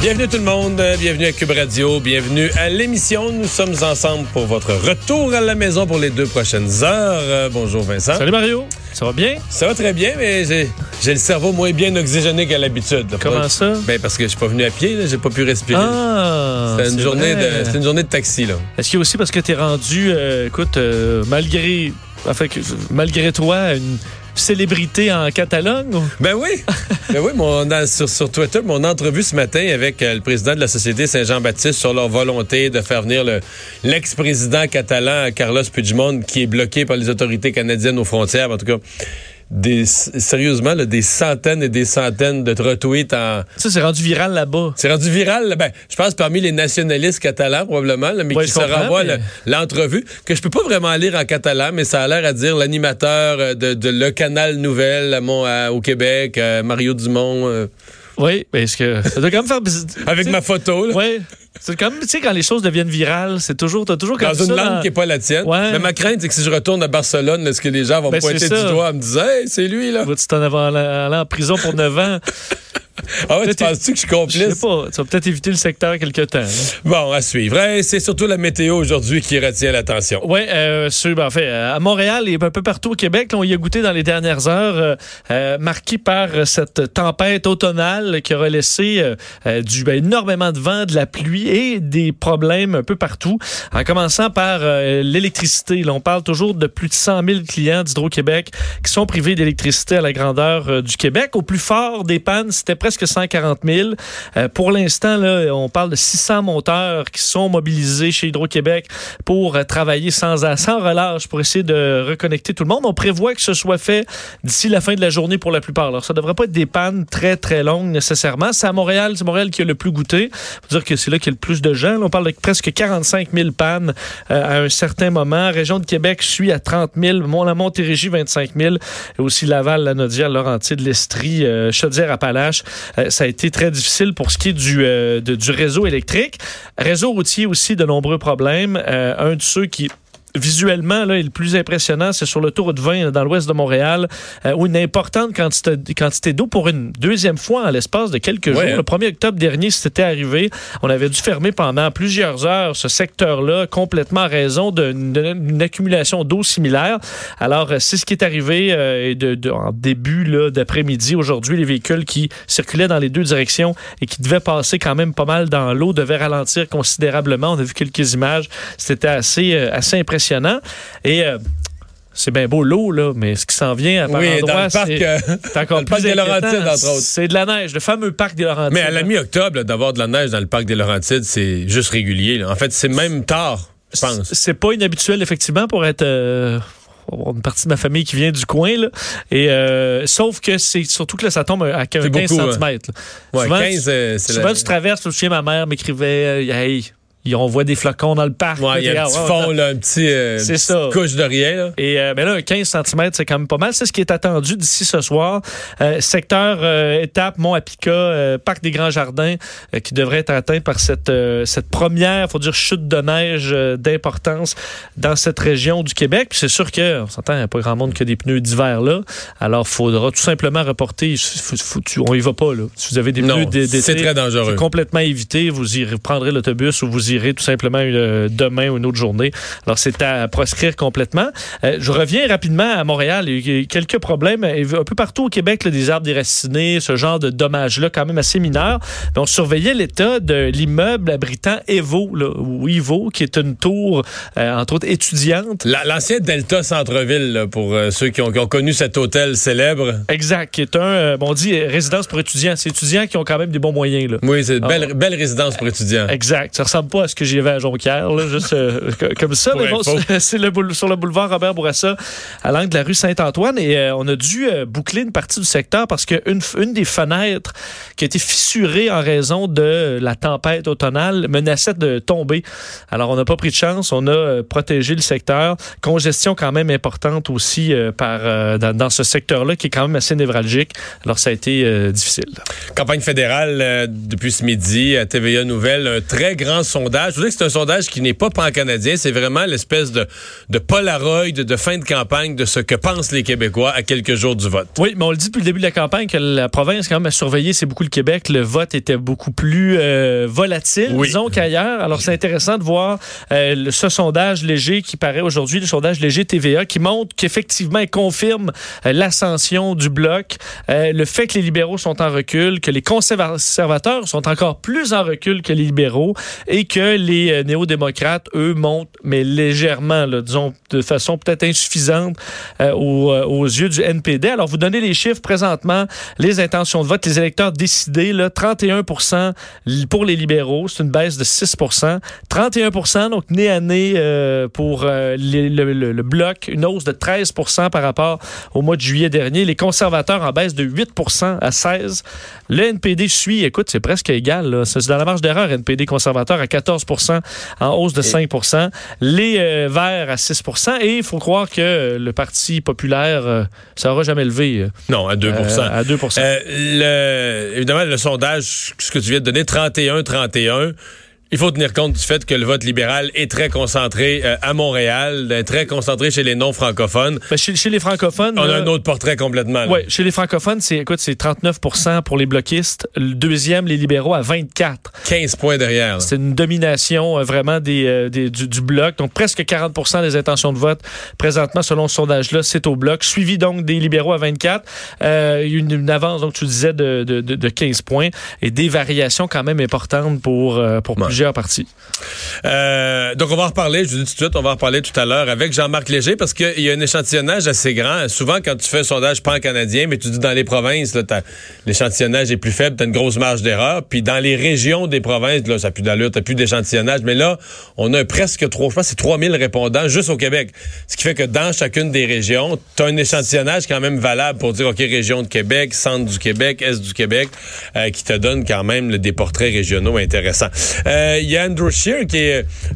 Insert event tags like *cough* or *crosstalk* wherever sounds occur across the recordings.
Bienvenue tout le monde, bienvenue à Cube Radio, bienvenue à l'émission. Nous sommes ensemble pour votre retour à la maison pour les deux prochaines heures. Euh, bonjour Vincent. Salut Mario, ça va bien? Ça va très bien, mais j'ai, j'ai le cerveau moins bien oxygéné qu'à l'habitude. Comment Pas- ça? Ben parce que je suis pas venu à pied, j'ai pas pu respirer. Ah! c'était une c'est journée vrai. de, une journée de taxi là. Est-ce qu'il y a aussi parce que t'es rendu, euh, écoute, euh, malgré, enfin, que- malgré toi, une célébrité en Catalogne? Ben oui, *laughs* ben oui, mon, dans- sur, sur Twitter, mon entrevue ce matin avec euh, le président de la Société Saint-Jean-Baptiste sur leur volonté de faire venir le- l'ex-président catalan Carlos Puigdemont qui est bloqué par les autorités canadiennes aux frontières. En tout cas, des, sérieusement, là, des centaines et des centaines de retweets en... Ça, c'est rendu viral là-bas. C'est rendu viral, ben, je pense parmi les nationalistes catalans probablement, là, mais Ouais, qui se renvoient mais- l'entrevue, que je peux pas vraiment lire en catalan, mais ça a l'air à dire l'animateur euh, de, de Le Canal Nouvelle à Mont- à- au Québec, euh, Mario Dumont, euh, Oui, mais est-ce que ça doit quand même faire... *laughs* avec ma photo. là. Ouais. C'est comme, tu sais, quand les choses deviennent virales, c'est toujours, t'as toujours comme Dans ça. une langue dans- qui n'est pas la tienne. Ouais. Mais ma crainte, c'est que si je retourne à Barcelone, est-ce que les gens vont Ben, me pointer du doigt en me disant Hey, c'est lui, là? Tu t'en allé allé en prison pour 9 ans? Ah ouais, tu penses-tu que je suis Je sais complice? pas. Tu vas peut-être éviter le secteur quelque temps. là. Bon, à suivre. C'est surtout la météo aujourd'hui qui retient l'attention. Oui, euh, ben, en fait, euh, à Montréal et un peu partout au Québec, là, on y a goûté dans les dernières heures, euh, euh, marqué par euh, cette tempête automnale qui aura laissé euh, du, ben, énormément de vent, de la pluie et des problèmes un peu partout. En commençant par euh, l'électricité. Là, on parle toujours de plus de 100 000 clients d'Hydro-Québec qui sont privés d'électricité à la grandeur du Québec. Au plus fort des pannes, c'était presque 140 000. Euh, pour l'instant, on parle de 600 monteurs qui sont mobilisés chez Hydro-Québec pour euh, travailler sans, sans relâche pour essayer de reconnecter tout le monde. On prévoit que ce soit fait d'ici la fin de la journée pour la plupart. Alors, ça devrait pas être des pannes très, très longues nécessairement. C'est à Montréal, c'est Montréal qui a le plus goûté. Faut dire que c'est là qu'il y a le plus de gens. On parle de presque 45 000 pannes euh, à un certain moment. Région de Québec suit à 30 000. Mont la Montérégie, 25 000. Et aussi Laval, la Naudière, Laurentide, l'Estrie, Chaudière-Appalaches. Euh, ça a été très difficile pour ce qui est du, euh, du réseau électrique. Réseau routier aussi, de nombreux problèmes. Euh, un de ceux qui visuellement là, est le plus impressionnant, c'est sur le tour de 20 dans l'ouest de Montréal, euh, où une importante quantité, quantité d'eau pour une deuxième fois en l'espace de quelques Ouais, jours. Le 1er octobre dernier, c'était arrivé. On avait dû fermer pendant plusieurs heures ce secteur-là, complètement à raison d'une accumulation d'eau similaire. Alors, euh, c'est ce qui est arrivé euh, et de, de- en début d'après-midi. Aujourd'hui, les véhicules qui circulaient dans les deux directions et qui devaient passer quand même pas mal dans l'eau devaient ralentir considérablement. On a vu quelques images. C'était assez, euh, assez impressionnant. Et euh, c'est bien beau l'eau, là, mais ce qui s'en vient à par Oui, parc, c'est euh, encore plus des. Laurentides, entre autres. C'est de la neige, le fameux parc des Laurentides. Mais à la mi-octobre, d'avoir de la neige dans le parc des Laurentides, c'est juste régulier. là. En fait, c'est même tard, je pense. C'est pas inhabituel, effectivement, pour être. euh, une partie de ma famille qui vient du coin, là. Et, euh, sauf que c'est surtout que là, ça tombe à 15 C'est beaucoup, cm. hein. Ouais, souvent, 15, euh, c'est Souvent, la- tu traverses, je me souviens, ma mère m'écrivait, hey, on voit des flocons dans le parc. Ouais, il y a un petit ouais, fond, là, un petit, euh, une ça. couche de rien. Là. Et euh, ben là, un 15 cm, c'est quand même pas mal. C'est ce qui est attendu d'ici ce soir. Euh, secteur étape Mont-Apica, parc des Grands Jardins, qui devrait être atteint par cette cette première, faut dire, chute de neige d'importance dans cette région du Québec. Puis c'est sûr que on s'entend, il n'y a pas grand monde qui a des pneus d'hiver là. Alors, faudra tout simplement reporter. Faut- faut- tu- on y va pas là. Si vous avez des pneus d'é- d'été, c'est très dangereux. complètement évité. Vous irez, prendrez l'autobus ou vous tout simplement euh, demain ou une autre journée. Alors, c'est à proscrire complètement. Euh, je reviens rapidement à Montréal. Il y a eu quelques problèmes euh, un peu partout au Québec, là, des arbres déracinés, ce genre de dommages-là, quand même assez mineurs. Mais on surveillait l'état de l'immeuble abritant Evo, là, ou Ivo, qui est une tour, euh, entre autres, étudiante. La- L'ancien Delta Centre-Ville, pour euh, ceux qui ont, qui ont connu cet hôtel célèbre. Exact, qui est un, bon, on dit résidence pour étudiants. C'est étudiants qui ont quand même des bons moyens. Là. Oui, c'est une belle, belle résidence pour étudiants. Exact. Ça ressemble pas à ce que j'y vais à Jonquière, là, juste euh, *laughs* co- comme ça. Mais bon, c'est- c'est le boule- sur le boulevard Robert Bourassa, à l'angle de la rue Saint-Antoine. Et euh, on a dû euh, boucler une partie du secteur parce qu'une une des fenêtres qui a été fissurée en raison de la tempête automnale menaçait de tomber. Alors, on n'a pas pris de chance. On a protégé le secteur. Congestion quand même importante aussi par, dans, dans ce secteur-là qui est quand même assez névralgique. Alors, ça a été difficile. Campagne fédérale depuis ce midi à TVA Nouvelle, un très grand sondage. Je vous dis que c'est un sondage qui n'est pas pan-canadien, c'est vraiment l'espèce de, de Polaroid de fin de campagne de ce que pensent les Québécois à quelques jours du vote. Oui, mais on le dit depuis le début de la campagne que la province, quand même, a surveillé, c'est beaucoup le Québec. Le vote était beaucoup plus euh, volatile, Oui. disons, qu'ailleurs. Alors, c'est intéressant de voir euh, le- ce sondage léger qui paraît aujourd'hui, le sondage léger TVA, qui montre qu'effectivement, il confirme euh, l'ascension du bloc, euh, le fait que les libéraux sont en recul, que les conservateurs sont encore plus en recul que les libéraux et que les euh, néo-démocrates, eux, montent, mais légèrement, disons, de façon peut-être insuffisante euh, aux, euh, aux yeux du NPD. Alors, vous donnez les chiffres présentement, les intentions de vote, les électeurs décidés, là, 31% pour les libéraux, c'est une baisse de 6% 31% donc nez à nez pour le, bloc, une hausse de 13% par rapport au mois de juillet dernier. Les conservateurs en baisse de 8% à 16 Le NPD suit, écoute, c'est presque égal. C'est dans la marge d'erreur, NPD conservateur à 14 en hausse de 5% Les euh, Verts à 6% Et il faut croire que euh, le Parti populaire, euh, ça n'aura jamais levé euh, Non, à 2 euh, à 2 Euh, le, évidemment, le sondage, ce que tu viens de donner, 31-31, il faut tenir compte du fait que le vote libéral est très concentré euh, à Montréal, euh, très concentré chez les non-francophones. Ben, chez, chez les francophones... On a là, un autre portrait complètement. Oui, chez les francophones, c'est écoute, c'est 39% pour les bloquistes. Le deuxième, les libéraux, à 24 15 points derrière. C'est une domination euh, vraiment des, euh, des- du, du bloc. Donc, presque 40% des intentions de vote, présentement, selon ce sondage-là, c'est au bloc. Suivi donc des libéraux à 24. Euh, il y a une, une avance, donc tu disais, de, de, de- de 15 points et des variations quand même importantes pour, euh, pour Ouais. Plusieurs partis. Euh, donc, on va en reparler, je vous dis tout de suite, on va en reparler tout à l'heure avec Jean-Marc Léger parce qu'il y a un échantillonnage assez grand. Souvent, quand tu fais un sondage pan-canadien, mais tu dis dans les provinces, l'échantillonnage est plus faible, tu as une grosse marge d'erreur. Puis dans les régions des provinces, là, ça n'a plus d'allure, tu plus d'échantillonnage. Mais là, on a presque trois, je pense c'est 3000 répondants juste au Québec. Ce qui fait que dans chacune des régions, tu as un échantillonnage quand même valable pour dire, OK, région de Québec, centre du Québec, est du Québec, euh, qui te donne quand même des portraits régionaux intéressants. Euh, Il y a Andrew Scheer qui,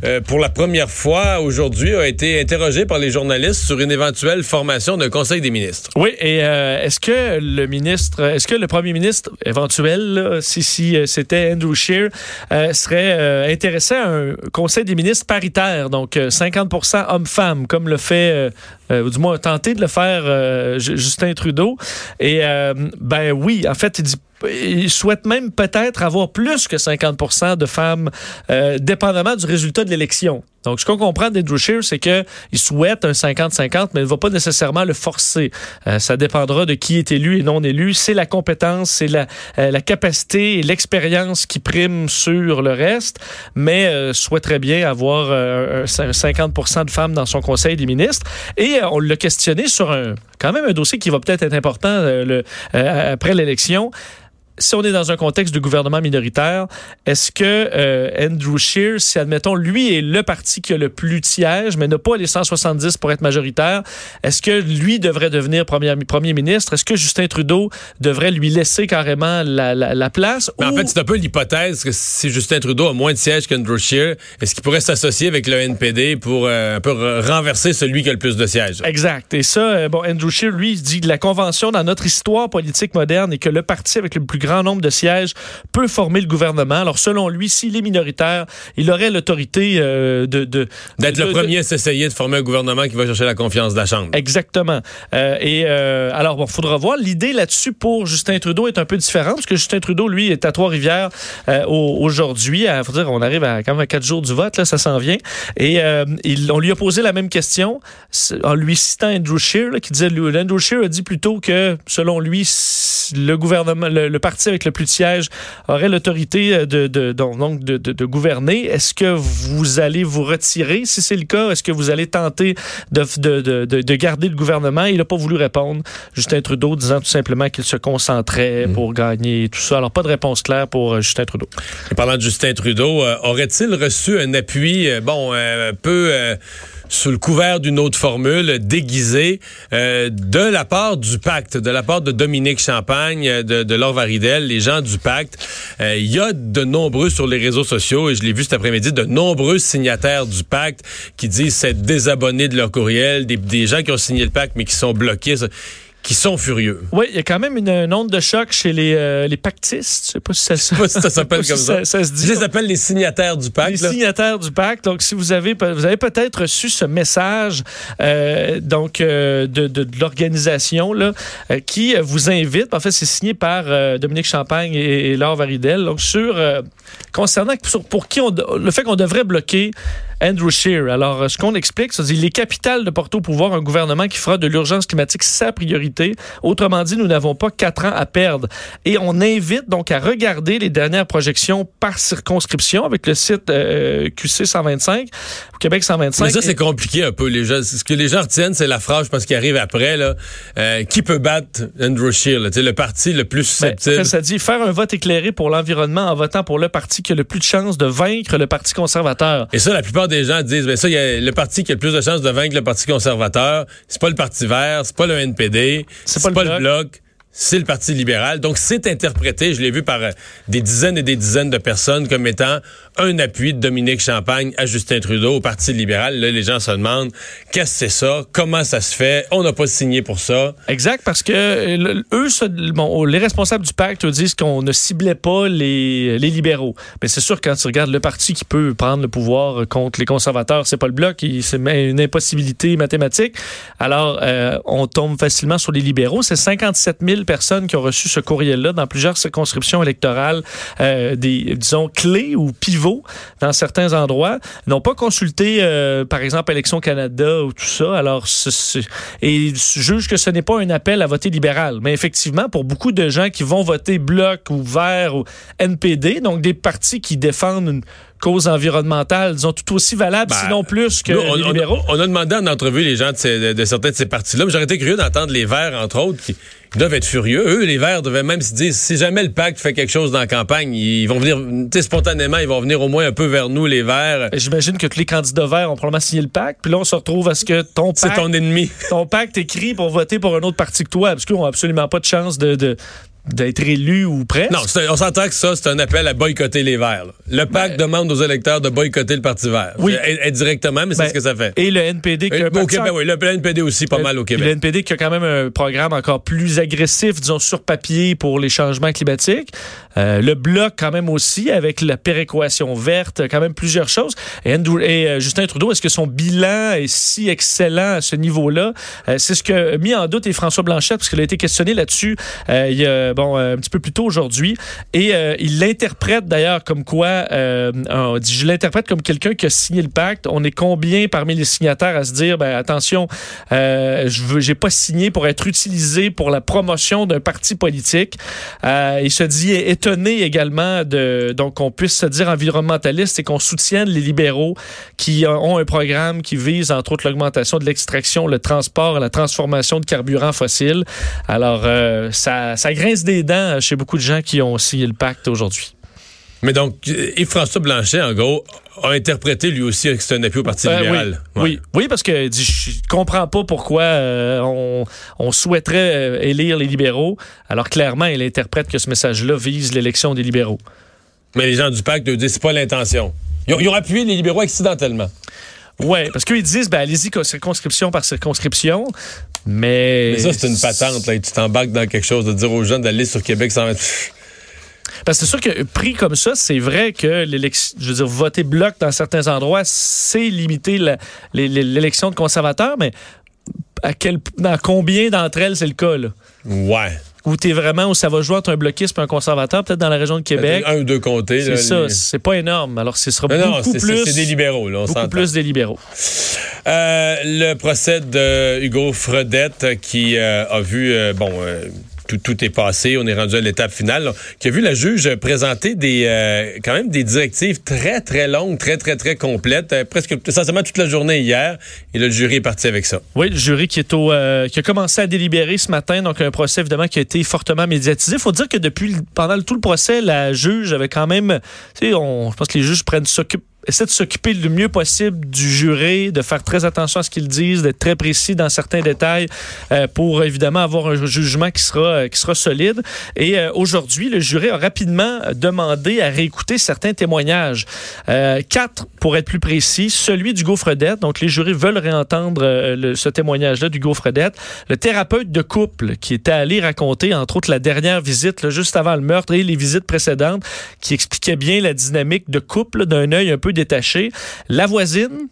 euh, pour la première fois aujourd'hui, a été interrogé par les journalistes sur une éventuelle formation d'un conseil des ministres. Oui, et euh, est-ce que le ministre, est-ce que le premier ministre éventuel, si, euh, c'était Andrew Scheer, euh, serait euh, intéressé à un conseil des ministres paritaire, donc euh, 50% hommes-femmes, comme le fait, euh, euh, ou du moins tenté de le faire euh, Ju- Justin Trudeau? Et euh, ben oui, en fait, il dit il souhaite même peut-être avoir plus que 50% de femmes, euh, dépendamment du résultat de l'élection. Donc, ce qu'on comprend d'Andrew Scheer, c'est qu'il souhaite un 50-50, mais il ne va pas nécessairement le forcer. Euh, ça dépendra de qui est élu et non élu. C'est la compétence, c'est la, euh, la capacité et l'expérience qui priment sur le reste, mais euh, souhaiterait bien avoir euh, un, un 50% de femmes dans son conseil des ministres. Et euh, on l'a questionné sur un quand même un dossier qui va peut-être être important euh, le, après l'élection si on est dans un contexte de gouvernement minoritaire, est-ce que euh, Andrew Scheer, si admettons lui est le parti qui a le plus de sièges, mais n'a pas les 170 pour être majoritaire, est-ce que lui devrait devenir premier, premier ministre? Est-ce que Justin Trudeau devrait lui laisser carrément la, la, la place Mais en fait, c'est un peu l'hypothèse que si Justin Trudeau a moins de sièges qu'Andrew Scheer, est-ce qu'il pourrait s'associer avec le NPD pour euh, un peu re- renverser celui qui a le plus de sièges? Exact. Et ça, euh, bon, Andrew Scheer, lui, dit que la convention dans notre histoire politique moderne est que le parti avec le plus grand nombre de sièges peut former le gouvernement. Alors, selon lui, s'il est minoritaire, il aurait l'autorité euh, de, D'être le de- premier à s'essayer de former un gouvernement qui va chercher la confiance de la Chambre. Exactement. Euh, et euh, alors, bon, faudra voir. L'idée là-dessus pour Justin Trudeau est un peu différente parce que Justin Trudeau, lui, est à Trois-Rivières au- aujourd'hui. À- Faut dire, on arrive à quand même à quatre jours du vote, là, ça s'en vient. Et il- on lui a posé la même question en lui citant Andrew Scheer, là, qui disait, Andrew Scheer a dit plutôt que, selon lui, le gouvernement, le, le parti parti avec le plus de sièges aurait l'autorité de, de, donc de, de, de gouverner. Est-ce que vous allez vous retirer? Si c'est le cas, est-ce que vous allez tenter de, de, de, garder le gouvernement? Il n'a pas voulu répondre. Justin Trudeau disant tout simplement qu'il se concentrait mm. pour gagner tout ça. Alors, pas de réponse claire pour euh, Justin Trudeau. Et parlant de Justin Trudeau, euh, aurait-il reçu un appui, euh, bon, un peu sous le couvert d'une autre formule déguisée euh, de la part du pacte, de la part de Dominique Champagne, euh, de, de Laure Varidel, les gens du pacte. Euh, il y a de nombreux sur les réseaux sociaux, et je l'ai vu cet après-midi, de nombreux signataires du pacte qui disent s'être désabonnés de leur courriel, des, des gens qui ont signé le pacte mais qui sont bloqués qui sont furieux. Oui, il y a quand même une, onde de choc chez les, euh, les pactistes. Je sais pas si ça, ça *laughs* s'appelle comme ça. ça. se dit. Je les appelle les signataires du pacte. Les signataires du pacte. Donc, si vous avez, vous avez peut-être reçu ce message euh, donc euh, de, de, l'organisation là qui vous invite. En fait, c'est signé par Dominique Champagne et, Laure Varidel. Donc, sur concernant pour qui on, le fait qu'on devrait bloquer Andrew Scheer. Alors, ce qu'on explique, c'est qu'il est capital de porter au pouvoir un gouvernement qui fera de l'urgence climatique sa priorité. Autrement dit, nous n'avons pas quatre ans à perdre. Et on invite donc à regarder les dernières projections par circonscription avec le site euh, QC 125, Québec 125. Mais ça, c'est compliqué un peu. Les gens, ce que les gens retiennent, c'est la phrase, je pense, qui arrive après. Là, euh, qui peut battre Andrew Scheer? Là, le parti le plus ben, susceptible. ça dit faire un vote éclairé pour l'environnement en votant pour le parti qui a le plus de chances de vaincre le Parti conservateur. Et ça, la plupart des gens disent, ben ça, y a le parti qui a le plus de chances de vaincre le Parti conservateur, c'est pas le Parti vert, c'est pas le NPD, c'est pas, le bloc c'est le Parti libéral. Donc, c'est interprété, je l'ai vu par euh, des dizaines et des dizaines de personnes comme étant un appui de Dominique Champagne à Justin Trudeau au Parti libéral. Là, les gens se demandent qu'est-ce que c'est ça, comment ça se fait, on n'a pas signé pour ça. Exact, parce que euh, eux, bon, les responsables du pacte disent qu'on ne ciblait pas les, les libéraux. Mais c'est sûr, quand tu regardes le parti qui peut prendre le pouvoir contre les conservateurs, c'est pas le bloc, c'est une impossibilité mathématique. Alors, euh, on tombe facilement sur les libéraux. C'est 57 000 personnes qui ont reçu ce courriel-là dans plusieurs circonscriptions électorales, euh, des, disons, clés ou pivots dans certains endroits, n'ont pas consulté, euh, par exemple, Élection Canada ou tout ça. Alors, et jugent que ce n'est pas un appel à voter libéral. Mais effectivement, pour beaucoup de gens qui vont voter Bloc ou Vert ou NPD, donc des partis qui défendent une cause environnementale, disons, tout aussi valable, ben, sinon plus que on, les libéraux. On, a demandé en entrevue les gens de, de, certains de ces partis-là, mais j'aurais été curieux d'entendre les Verts, entre autres, qui doivent être furieux. Eux, les Verts devaient même se dire, si jamais le pacte fait quelque chose dans la campagne, ils vont venir, spontanément, ils vont venir au moins un peu vers nous, les Verts. J'imagine que tous les candidats Verts ont probablement signé le pacte, puis là, on se retrouve à ce que ton pacte... C'est ton ennemi. Ton pacte écrit pour voter pour un autre parti que toi, parce qu'ils n'ont absolument pas de chance de, d'être élu ou presque? Non, on s'entend que ça, c'est un appel à boycotter les Verts. Le PAC ben- demande aux électeurs de boycotter le Parti vert. Oui. Indirectement, mais c'est ben, ce que ça fait. Et le NPD qui a au Québec, oui, le NPD aussi pas mal au Québec. Le NPD qui a quand même un programme encore plus agressif, disons, sur papier pour les changements climatiques. Euh, le Bloc quand même aussi, avec la péréquation verte, quand même plusieurs choses. Et, euh, Justin Trudeau, est-ce que son bilan est si excellent à ce niveau-là? Euh, c'est ce que mis en doute et François Blanchette, parce qu'il a été questionné là-dessus il y a bon, un petit peu plus tôt aujourd'hui. Et il l'interprète d'ailleurs comme quoi, euh, je l'interprète comme quelqu'un qui a signé le pacte. On est combien parmi les signataires à se dire, ben attention, je veux, j'ai pas signé pour être utilisé pour la promotion d'un parti politique? il se dit étonné également de donc qu'on puisse se dire environnementaliste et qu'on soutienne les libéraux qui ont un programme qui vise entre autres l'augmentation de l'extraction, le transport, la transformation de carburants fossiles. Alors ça, ça grince des dents chez beaucoup de gens qui ont signé le pacte aujourd'hui. Mais donc, Yves-François Blanchet, en gros, a interprété lui aussi que c'est un appui au Parti ben libéral. Oui. oui, parce que je comprends pas pourquoi euh, on, souhaiterait euh, élire les libéraux, alors clairement, il interprète que ce message-là vise l'élection des libéraux. Mais les gens du pacte disent c'est pas l'intention. Ils, ont appuyé les libéraux accidentellement. Oui, parce qu'ils disent, ben, allez-y circonscription par circonscription. Mais, mais ça, c'est une patente. Là, tu t'embarques dans quelque chose de dire aux gens d'aller sur Québec sans mettre. Parce que c'est sûr que pris comme ça, c'est vrai que l'élection, je veux dire, voter bloc dans certains endroits, c'est limiter l'élection de conservateurs, mais à quel, dans combien d'entre elles c'est le cas, là? Ouais où tu vraiment, où ça va jouer entre un bloquiste et un conservateur, peut-être dans la région de Québec. Un ou deux comtés. C'est ça, c'est pas énorme. Alors, ce sera beaucoup plus... C'est des libéraux, là, on Beaucoup plus des libéraux. Euh, le procès de Hugo Fredette qui euh, a vu, euh, bon tout, est passé, on est rendu à l'étape finale, qui a vu la juge présenter des euh, quand même des directives très, très longues, très, très, très complètes, euh, presque essentiellement toute la journée hier, et le jury est parti avec ça. Oui, le jury qui est au euh, qui a commencé à délibérer ce matin, donc un procès évidemment qui a été fortement médiatisé. Il faut dire que depuis pendant tout le procès, la juge avait quand même, tu sais, on, je pense que les juges prennent s'occupent essaie de s'occuper le mieux possible du juré, de faire très attention à ce qu'ils disent, d'être très précis dans certains détails euh, pour évidemment avoir un jugement qui sera, euh, qui sera solide. Et euh, aujourd'hui, le jury a rapidement demandé à réécouter certains témoignages. Quatre, pour être plus précis, celui du gaufredette. Donc, les jurés veulent réentendre ce témoignage-là du gaufredette. Le thérapeute de couple qui était allé raconter, entre autres, la dernière visite, juste avant le meurtre et les visites précédentes, qui expliquait bien la dynamique de couple d'un œil un peu détaché. La voisine,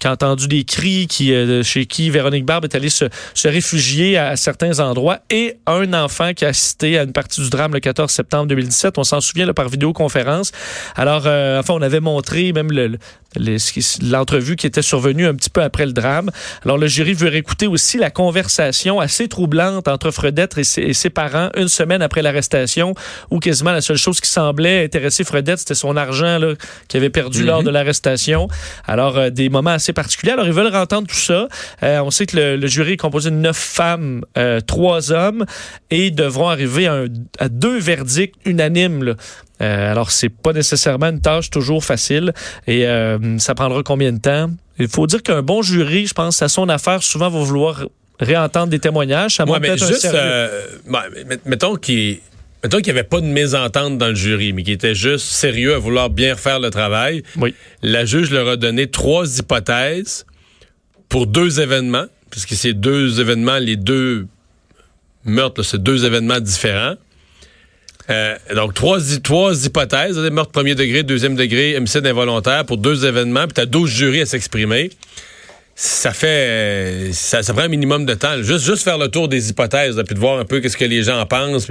qui a entendu des cris, qui, euh, chez qui Véronique Barbe est allée se, se réfugier à, à, certains endroits, et un enfant qui a assisté à une partie du drame le 14 septembre 2017. On s'en souvient là, par vidéoconférence. Alors, euh, enfin, on avait montré même le, l'entrevue qui était survenue un petit peu après le drame. Alors, le jury veut réécouter aussi la conversation assez troublante entre Fredette et ses, et ses parents une semaine après l'arrestation, où quasiment la seule chose qui semblait intéresser Fredette, c'était son argent qu'il avait perdu mm -hmm. lors de l'arrestation. Alors, euh, des moments assez particuliers. Alors, ils veulent entendre tout ça. Euh, on sait que le, le, jury est composé de neuf femmes, euh, trois hommes, et devront arriver à, un, à deux verdicts unanimes. Là. Euh, alors, c'est pas nécessairement une tâche toujours facile. Et ça prendra combien de temps? Il faut dire qu'un bon jury, je pense, à son affaire, souvent va vouloir réentendre des témoignages. Ça ouais, mais juste, mettons qu'il Mettons qu'il n'y avait pas de mésentente dans le jury, mais qu'il était juste sérieux à vouloir bien faire le travail. Oui. La juge leur a donné trois hypothèses pour deux événements, puisque c'est deux événements, les deux meurtres, c'est deux événements différents. Euh, donc, trois, trois hypothèses, des meurtres premier degré, deuxième degré, homicide involontaire pour deux événements, puis tu as 12 jurys à s'exprimer. Ça fait. Ça, ça, prend un minimum de temps. Juste, juste faire le tour des hypothèses, puis de voir un peu qu'est-ce que les gens en pensent.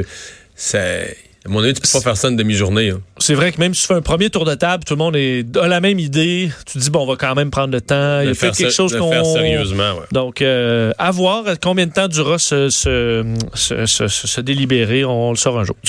C'est. À mon avis, tu peux pas faire ça une demi-journée. Hein. C'est vrai que même si tu fais un premier tour de table, tout le monde est, a la même idée. Tu te dis, bon, on va quand même prendre le temps. De Il fait quelque chose qu'on. faire sérieusement, ouais. Donc, euh, à voir combien de temps durera ce, ce, ce, ce, ce délibéré. On le saura un jour.